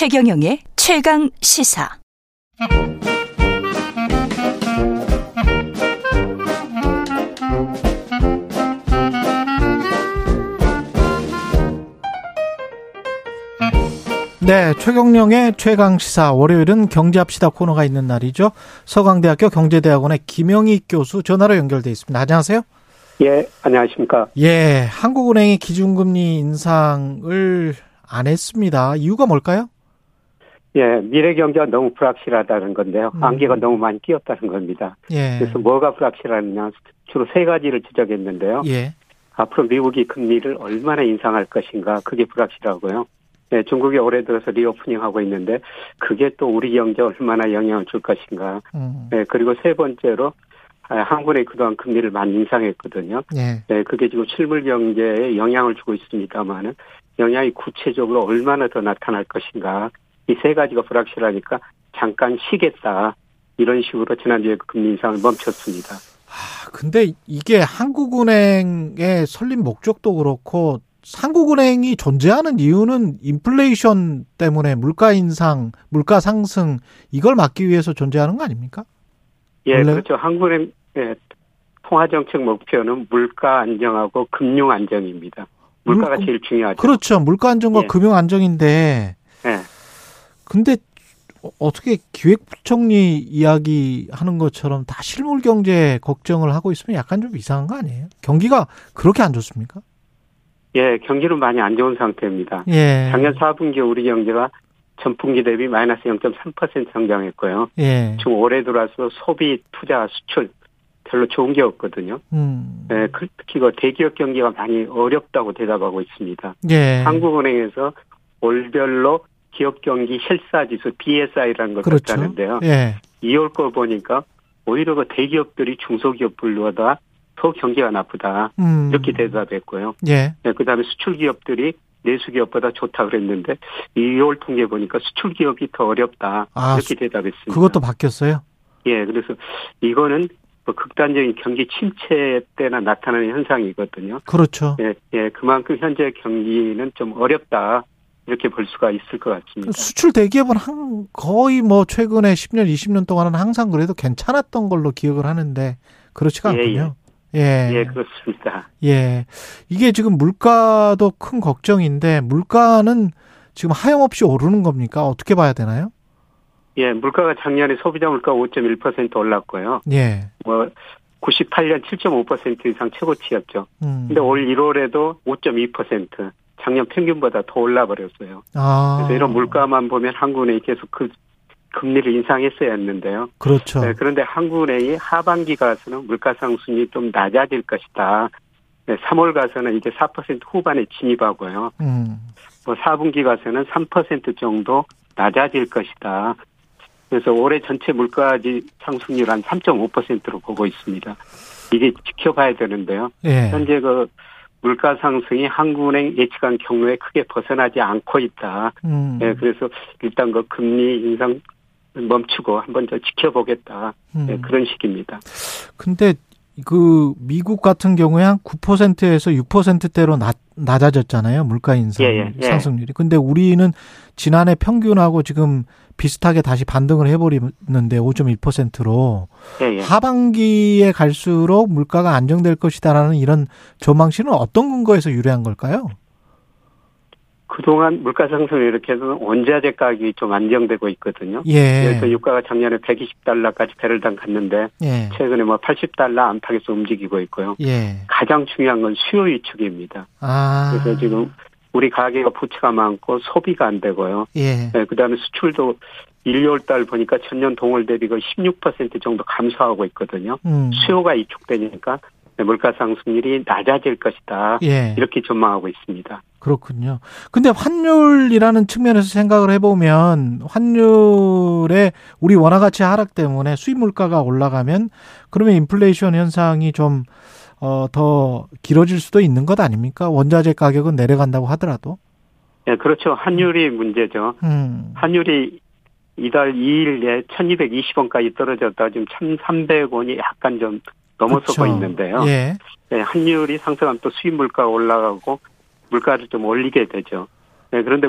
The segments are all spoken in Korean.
최경영의 최강 시사. 네, 최경령의 최강 시사 월요일은 경제합시다 코너가 있는 날이죠. 서강대학교 경제대학원의 김영희 교수 전화로 연결돼 있습니다. 안녕하세요. 예, 안녕하십니까. 예, 한국은행이 기준금리 인상을 안 했습니다. 이유가 뭘까요? 예, 미래 경제가 너무 불확실하다는 건데요. 음. 안개가 너무 많이 끼었다는 겁니다. 예. 그래서 뭐가 불확실하느냐 주로 세 가지를 지적했는데요. 예. 앞으로 미국이 금리를 얼마나 인상할 것인가 그게 불확실하고요. 네, 중국이 올해 들어서 reopening 하고 있는데 그게 또 우리 경제에 얼마나 영향을 줄 것인가. 음. 네, 그리고 세 번째로 아, 한국은행이 그동안 금리를 많이 인상했거든요. 예. 네, 그게 지금 실물 경제에 영향을 주고 있습니다만은 영향이 구체적으로 얼마나 더 나타날 것인가 이 세 가지가 불확실하니까 잠깐 쉬겠다 이런 식으로 지난주에 그 금리 인상을 멈췄습니다. 아, 근데 이게 한국은행의 설립 목적도 그렇고 한국은행이 존재하는 이유는 인플레이션 때문에 물가 인상, 물가 상승 이걸 막기 위해서 존재하는 거 아닙니까? 예, 원래요? 그렇죠. 한국은행 의 통화 정책 목표는 물가 안정하고 금융 안정입니다. 물가가 물가- 제일 중요하죠. 그렇죠. 물가 안정과 예. 금융 안정인데 예. 근데 어- 어떻게 기획부총리 이야기 하는 것처럼 다 실물 경제 걱정을 하고 있으면 약간 좀 이상한 거 아니에요? 경기가 그렇게 안 좋습니까? 예, 경기는 많이 안 좋은 상태입니다. 예. 작년 4분기 우리 경제가 전분기 대비 마이너스 0.3% 성장했고요. 예. 지금 올해 들어와서 소비, 투자, 수출 별로 좋은 게 없거든요. 음. 예, 그- 특히 그 대기업 경기가 많이 어렵다고 대답하고 있습니다. 예. 한국은행에서 월별로 기업 경기 실사 지수 BSI라는 걸 그렇죠. 갖다는데요. 예. 2월 거 보니까 오히려 그 대기업들이 중소기업들보다 더 경기가 나쁘다 음. 이렇게 대답했고요. 예. 네, 그다음에 수출 기업들이 내수기업보다 좋다 그랬는데 2월 통계 보니까 수출 기업이 더 어렵다 아, 이렇게 대답했습니다. 그것도 바뀌었어요? 예, 그래서 이거는 뭐 극단적인 경기 침체 때나 나타나는 현상이거든요. 그렇죠. 예, 예, 그만큼 현재 경기는 좀 어렵다 이렇게 볼 수가 있을 것 같습니다. 수출 대기업은 한 거의 뭐 최근에 10년, 20년 동안은 항상 그래도 괜찮았던 걸로 기억을 하는데 그렇지가 예, 않군요. 예. 예, 그렇습니다. 예. 이게 지금 물가도 큰 걱정인데 물가는 지금 하염없이 오르는 겁니까? 어떻게 봐야 되나요? 예, 물가가 작년에 소비자 물가 5.1% 올랐고요. 예. 뭐 98년 7.5% 이상 최고치였죠. 음. 근데 올 1월에도 5.2% 작년 평균보다 더 올라 버렸어요. 아. 그래서 이런 물가만 보면 한국은행이 계속 그 금리를 인상했어야 했는데요. 그렇죠. 네, 그런데 한국은행이 하반기 가서는 물가 상승이 좀 낮아질 것이다. 네, 3월 가서는 이제 4% 후반에 진입하고요. 음. 뭐 4분기 가서는 3% 정도 낮아질 것이다. 그래서 올해 전체 물가지 상승률 한 3.5%로 보고 있습니다. 이게 지켜봐야 되는데요. 예. 현재 그 물가 상승이 한국은행 예측한 경로에 크게 벗어나지 않고 있다. 음. 네, 그래서 일단 그 금리 인상 멈추고 한번 더 지켜보겠다. 네, 음. 그런 식입니다. 근데 그 미국 같은 경우에 한 9%에서 6%대로 낮, 낮아졌잖아요. 물가 인상 예, 예, 예. 상승률이. 근데 우리는 지난해 평균하고 지금 비슷하게 다시 반등을 해버리는데 5.1%로 예, 예. 하반기에 갈수록 물가가 안정될 것이다라는 이런 전망치는 어떤 근거에서 유래한 걸까요? 그동안 물가 상승을 이렇게 해서 원자재 가격이 좀 안정되고 있거든요. 예. 그래서 유가가 작년에 120달러까지 배럴당 갔는데 예. 최근에 뭐 80달러 안팎에서 움직이고 있고요. 예. 가장 중요한 건 수요 위축입니다. 아. 그래서 지금 우리 가계가 부채가 많고 소비가 안 되고요. 예. 네, 그다음에 수출도 1, 2월 달 보니까 전년 동월 대비 거의 16% 정도 감소하고 있거든요. 음. 수요가 위축되니까 물가 상승률이 낮아질 것이다. 예. 이렇게 전망하고 있습니다. 그렇군요. 근데 환율이라는 측면에서 생각을 해보면 환율의 우리 원화 가치 하락 때문에 수입 물가가 올라가면 그러면 인플레이션 현상이 좀 어, 더 길어질 수도 있는 것 아닙니까? 원자재 가격은 내려간다고 하더라도. 네, 그렇죠. 환율이 문제죠. 음. 환율이 이달 2일에 1220원까지 떨어졌다가 지금 1300원이 약간 좀 넘어서고 그렇죠. 있는데요. 예. 네, 환율이 상승하면 또 수입 물가가 올라가고 물가를 좀 올리게 되죠. 네, 그런데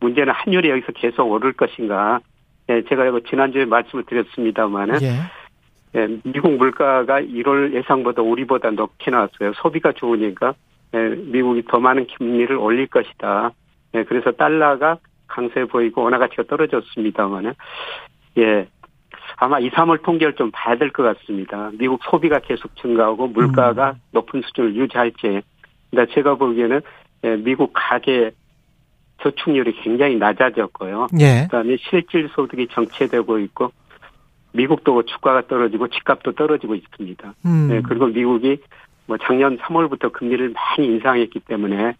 문제는 환율이 여기서 계속 오를 것인가. 예, 제가 이거 지난주에 말씀을 드렸습니다만은 예. 예, 미국 물가가 1월 예상보다 우리보다 높게 나왔어요. 소비가 좋으니까 예, 미국이 더 많은 금리를 올릴 것이다. 예, 그래서 달러가 강세 보이고 원화 가치가 떨어졌습니다만은 예. 아마 2, 3월 통계를 좀 봐야 될 것 같습니다. 미국 소비가 계속 증가하고 물가가 음. 높은 수준을 유지할지. 근데 제가 보기에는 예, 미국 가계 저축률이 굉장히 낮아졌고요. 예. 그다음에 실질 소득이 정체되고 있고 미국도 주가가 떨어지고 집값도 떨어지고 있습니다. 음. 네, 그리고 미국이 뭐 작년 3월부터 금리를 많이 인상했기 때문에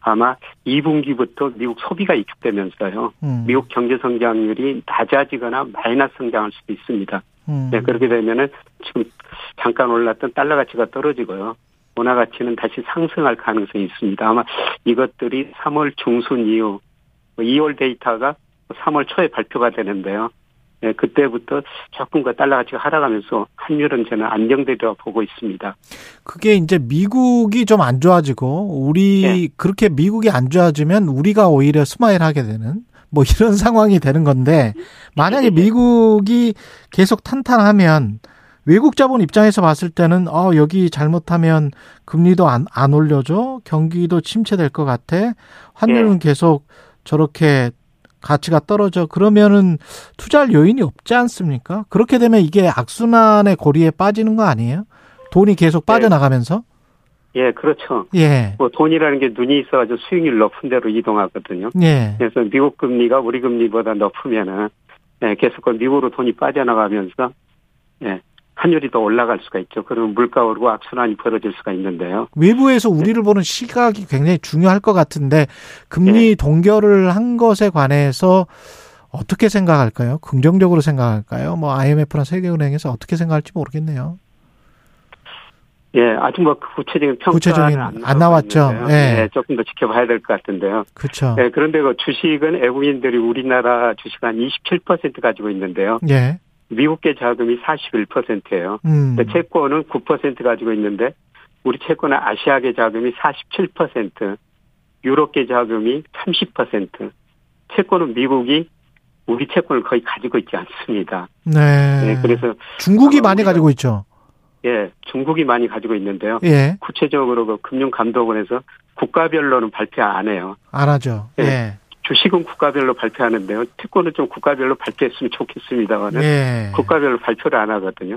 아마 2분기부터 미국 소비가 위축되면서요. 음. 미국 경제 성장률이 낮아지거나 마이너스 성장할 수도 있습니다. 음. 네, 그렇게 되면은 지금 잠깐 올랐던 달러 가치가 떨어지고요. 원화 가치는 다시 상승할 가능성이 있습니다. 아마 이것들이 3월 중순 이후 2월 데이터가 3월 초에 발표가 되는데요. 네, 그때부터 조금과 달러 가치가 하락하면서 환율은 저는 안정되리라고 보고 있습니다. 그게 이제 미국이 좀 안 좋아지고 우리 네. 그렇게 미국이 안 좋아지면 우리가 오히려 스마일하게 되는 뭐 이런 상황이 되는 건데 만약에 미국이 계속 탄탄하면 외국 자본 입장에서 봤을 때는 어 여기 잘못하면 금리도 안, 안 올려줘 경기도 침체될 것 같아 환율은 계속 저렇게 가치가 떨어져 그러면은 투자할 요인이 없지 않습니까? 그렇게 되면 이게 악순환의 고리에 빠지는 거 아니에요? 돈이 계속 빠져나가면서 예, 그렇죠. 예. 뭐 돈이라는 게 눈이 있어가지고 수익률 높은 데로 이동하거든요. 예. 그래서 미국 금리가 우리 금리보다 높으면은 예, 계속 그 미국으로 돈이 빠져나가면서 예, 환율이 더 올라갈 수가 있죠. 그러면 물가 오르고 악순환이 벌어질 수가 있는데요. 외부에서 우리를 보는 시각이 굉장히 중요할 것 같은데 금리 동결을 한 것에 관해서 어떻게 생각할까요? 긍정적으로 생각할까요? 뭐 IMF나 세계은행에서 어떻게 생각할지 모르겠네요. 예, 아직 뭐 구체적인 평가는 구체적인 안, 안 나왔죠. 예. 예, 조금 더 지켜봐야 될 것 같은데요. 그렇죠. 예, 그런데 그 주식은 외국인들이 우리나라 주식 한 27% 가지고 있는데요. 예. 미국계 자금이 41%예요. 음. 근데 채권은 9% 가지고 있는데 우리 채권은 아시아계 자금이 47%, 유럽계 자금이 30%. 채권은 미국이 우리 채권을 거의 가지고 있지 않습니다. 네. 예, 그래서 중국이 많이 가지고 있죠. 예, 중국이 많이 가지고 있는데요. 예. 구체적으로 그 금융감독원에서 국가별로는 발표 안 해요. 안 하죠. 예. 예. 주식은 국가별로 발표하는데요. 채권은 좀 국가별로 발표했으면 좋겠습니다만은 예. 국가별로 발표를 안 하거든요.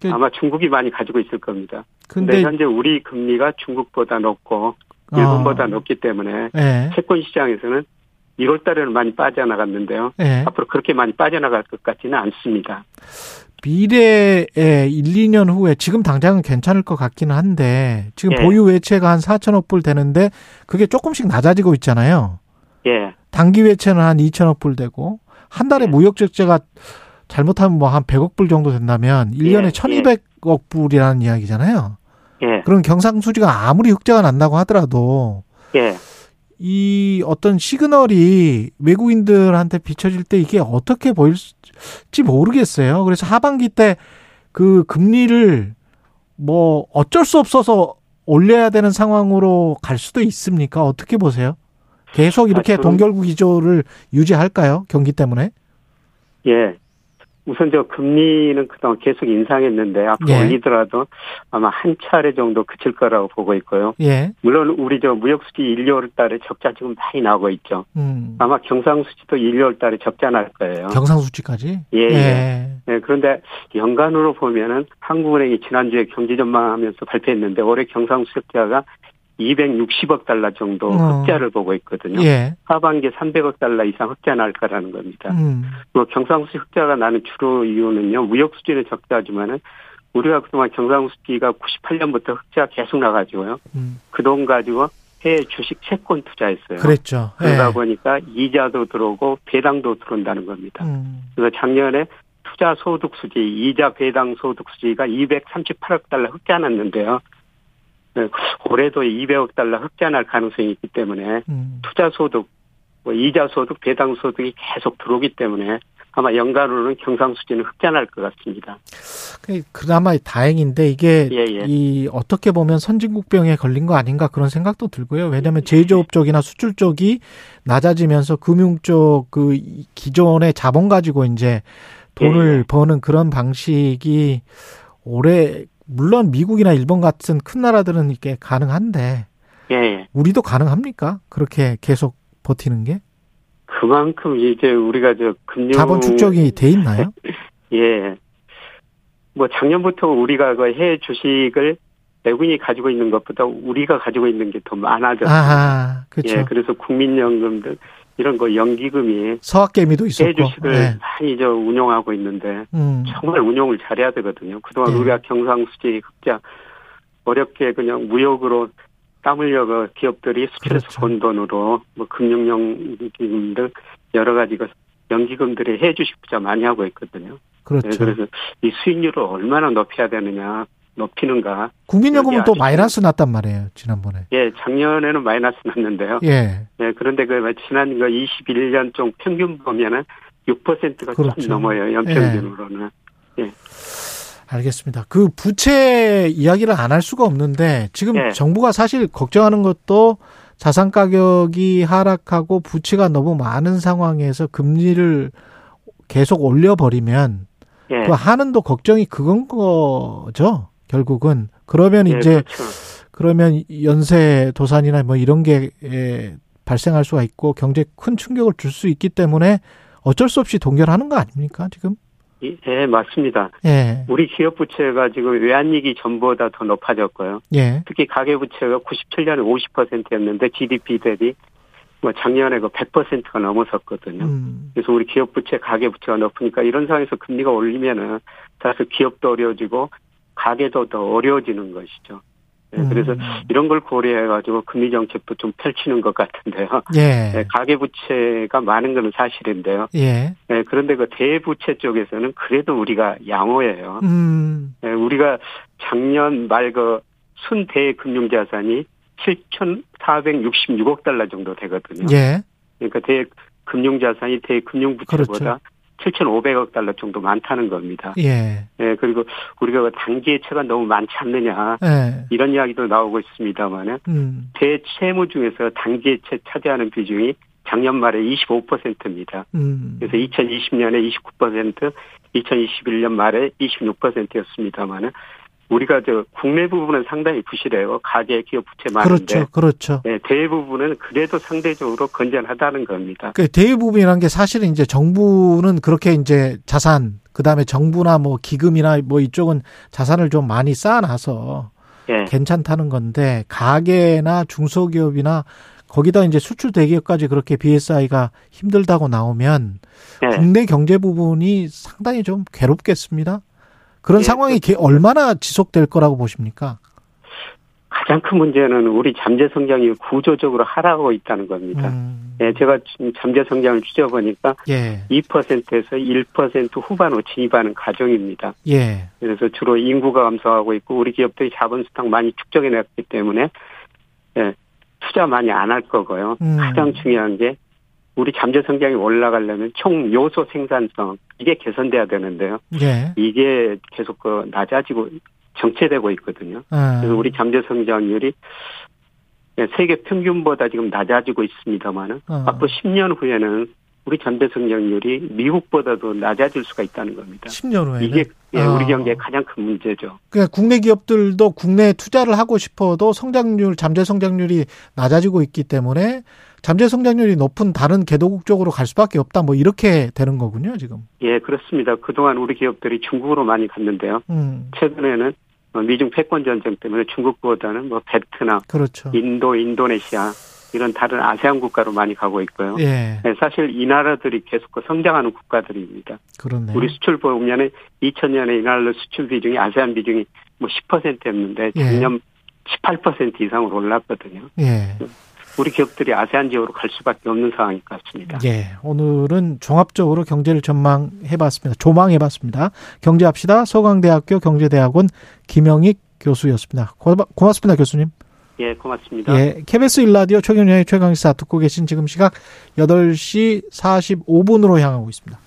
그- 아마 중국이 많이 가지고 있을 겁니다. 근데, 근데 현재 우리 금리가 중국보다 높고 어, 일본보다 높기 때문에 예. 채권 시장에서는 1월 달에는 많이 빠져나갔는데요. 예. 앞으로 그렇게 많이 빠져나갈 것 같지는 않습니다. 미래에 1, 2년 후에 지금 당장은 괜찮을 것 같기는 한데 지금 예. 보유 외채가 한 4천억 불 되는데 그게 조금씩 낮아지고 있잖아요. 예, 단기 외채는 한 2천억 불 되고 한 달에 예. 무역 적자가 잘못하면 뭐 한 100억 불 정도 된다면 1년에 예, 1200억 불이라는 이야기잖아요. 예, 그런 경상수지가 아무리 흑자가 난다고 하더라도 예. 이 어떤 시그널이 외국인들한테 비춰질 때 이게 어떻게 보일지 모르겠어요. 그래서 하반기 때 그 금리를 뭐 어쩔 수 없어서 올려야 되는 상황으로 갈 수도 있습니까? 어떻게 보세요? 계속 이렇게 동결구 기조를 유지할까요? 경기 때문에? 예. 우선 저 금리는 그동안 계속 인상했는데 앞으로 예. 올리더라도 아마 한 차례 정도 그칠 거라고 보고 있고요. 예. 물론 우리 저 무역 수지 1, 2월 달에 적자 지금 많이 나고 있죠. 음. 아마 경상 수지도 1, 2월 달에 적자 날 거예요. 경상 수지까지? 예, 예. 네, 그런데 연간으로 보면은 한국은행이 지난주에 경제 전망하면서 발표했는데 올해 경상수적자가 260억 달러 정도 어. 흑자를 보고 있거든요. 예. 하반기에 300억 달러 이상 흑자 날 거라는 겁니다. 음. 뭐 경상수지 흑자가 나는 주로 이유는요. 무역 수지는 적자지만은 우리가 그동안 경상수지가 98년부터 흑자 계속 나가지고요. 음. 그돈 가지고 해외 주식 채권 투자했어요. 그랬죠. 그러다 예. 보니까 이자도 들어오고 배당도 들어온다는 겁니다. 음. 그래서 작년에 투자 소득 수지, 이자 배당 소득 수지가 238억 달러 흑자 났는데요. 네, 올해도 200억 달러 흑자 날 가능성이 있기 때문에 음. 투자 소득, 뭐 이자 소득, 배당 소득이 계속 들어오기 때문에 아마 연간으로는 경상수지는 흑자 날 것 같습니다. 그 그나마 다행인데 이게 예, 예. 이 어떻게 보면 선진국병에 걸린 거 아닌가 그런 생각도 들고요. 왜냐하면 제조업 쪽이나 수출 쪽이 낮아지면서 금융 쪽 그 기존의 자본 가지고 이제 돈을 예, 예. 버는 그런 방식이 올해 물론 미국이나 일본 같은 큰 나라들은 이게 가능한데 예, 예. 우리도 가능합니까? 그렇게 계속 버티는 게 그만큼 이제 우리가 저 금융 자본 축적이 돼 있나요? 예. 뭐 작년부터 우리가 그 해외 주식을 외국인이 가지고 있는 것보다 우리가 가지고 있는 게 더 많아졌어요. 아하, 그렇죠. 예, 그래서 국민연금 등 이런 거 연기금이 서학개미도 있었고. 주식을 예. 많이 저 운용하고 있는데 음. 정말 운용을 잘해야 되거든요. 그동안 예. 우리가 경상수지 흑자 어렵게 그냥 무역으로 땀 흘려가 기업들이 수출해서 그렇죠. 번 돈으로 뭐 금융연기금 등 여러 가지 그 연기금들이 해외 주식 투자 많이 하고 있거든요. 그렇죠. 네, 그래서 이 수익률을 얼마나 높여야 되느냐, 높이는가. 국민연금은 또 마이너스 났단 말이에요, 지난번에. 예, 작년에는 마이너스 났는데요. 예. 예, 그런데 그 지난 그 21년 중 평균 보면은 6%가 그렇죠. 좀 넘어요, 연평균으로는. 알겠습니다. 그 부채 이야기를 안 할 수가 없는데 지금 예. 정부가 사실 걱정하는 것도 자산 가격이 하락하고 부채가 너무 많은 상황에서 금리를 계속 올려버리면 예. 그 하는도 걱정이 그건 거죠. 결국은 그러면 예, 이제 그렇죠. 그러면 연쇄 도산이나 뭐 이런 게 에, 발생할 수가 있고 경제에 큰 충격을 줄 수 있기 때문에 어쩔 수 없이 동결하는 거 아닙니까 지금? 예, 예, 맞습니다. 예, 우리 기업 부채가 지금 외환위기 전보다 더 높아졌고요. 예, 특히 가계 부채가 97년에 50%였는데 GDP 대비 뭐 작년에 그 100%가 넘어섰거든요. 음, 그래서 우리 기업 부채, 가계 부채가 높으니까 이런 상황에서 금리가 올리면은 사실 기업도 어려워지고 가계도 더 어려워지는 것이죠. 예, 음. 그래서 이런 걸 고려해가지고 금리 정책도 좀 펼치는 것 같은데요. 예, 예, 가계 부채가 많은 것은 사실인데요. 예, 예, 그런데 그 대부채 쪽에서는 그래도 우리가 양호해요. 음, 예, 우리가 작년 말 그 순대 금융자산이 7,466억 달러 정도 되거든요. 예, 그러니까 대 금융자산이 대 금융부채보다 그렇죠. 7,500억 달러 정도 많다는 겁니다. 예, 예, 그리고 우리가 그 단기예채가 너무 많지 않느냐. 예, 이런 이야기도 나오고 있습니다만은 음, 대채무 중에서 단기예채 차지하는 비중이 작년 말에 25%입니다. 음, 그래서 2020년에 29%, 2021년 말에 26%였습니다만은 우리가 저 국내 부분은 상당히 부실해요. 가계 기업 부채 많은데 그렇죠, 그렇죠. 네, 대부분은 그래도 상대적으로 건전하다는 겁니다. 그 대부분이란 게 사실은 이제 정부는 그렇게 이제 자산 그다음에 정부나 뭐 기금이나 뭐 이쪽은 자산을 좀 많이 쌓아놔서 예, 괜찮다는 건데 가게나 중소기업이나 거기다 이제 수출 대기업까지 그렇게 BSI가 힘들다고 나오면 예. 국내 경제 부분이 상당히 좀 괴롭겠습니다. 그런 예, 상황이 게- 그렇습니다. 얼마나 지속될 거라고 보십니까? 가장 큰 문제는 우리 잠재 성장이 구조적으로 하락하고 있다는 겁니다. 음, 예, 제가 잠재 성장을 추려보니까 예, 2%에서 1% 후반으로 진입하는 과정입니다. 예, 그래서 주로 인구가 감소하고 있고 우리 기업들이 자본 수당 많이 축적해냈기 때문에 예, 투자 많이 안 할 거고요. 음. 가장 중요한 게 우리 잠재 성장이 올라가려면 총 요소 생산성 이게 개선돼야 되는데요. 예. 이게 계속 그 낮아지고 정체되고 있거든요. 아, 그래서 우리 잠재 성장률이 예, 세계 평균보다 지금 낮아지고 있습니다만은 어. 앞으로 10년 후에는 우리 잠재 성장률이 미국보다도 낮아질 수가 있다는 겁니다. 10년 후에는 이게 예, 아. 우리 경제의 가장 큰 문제죠. 그러니까 국내 기업들도 국내에 투자를 하고 싶어도 성장률, 잠재 성장률이 낮아지고 있기 때문에 잠재 성장률이 높은 다른 개도국 쪽으로 갈 수밖에 없다. 뭐 이렇게 되는 거군요, 지금. 예, 그렇습니다. 그동안 우리 기업들이 중국으로 많이 갔는데요. 음, 최근에는 어, 미중 패권 전쟁 때문에 중국보다는 뭐 베트남, 그렇죠. 인도, 인도네시아 이런 다른 아세안 국가로 많이 가고 있고요. 예, 네, 사실 이 나라들이 계속 그 성장하는 국가들입니다. 그렇네. 우리 수출 보면은 2000년에 이 나라 수출 비중이 아세안 비중이 뭐 10%였는데 예. 작년 18% 이상으로 올랐거든요. 예, 우리 기업들이 아세안 지역으로 갈 수밖에 없는 상황인 것 같습니다. 예. 오늘은 종합적으로 경제를 전망해봤습니다. 조망해봤습니다. 경제합시다. 서강대학교 경제대학원 김영익 교수였습니다. 고맙습니다, 교수님. 예, 고맙습니다. 예, KBS 일라디오 최경영의 최강시사 듣고 계신 지금 시각 8시 45분으로 향하고 있습니다.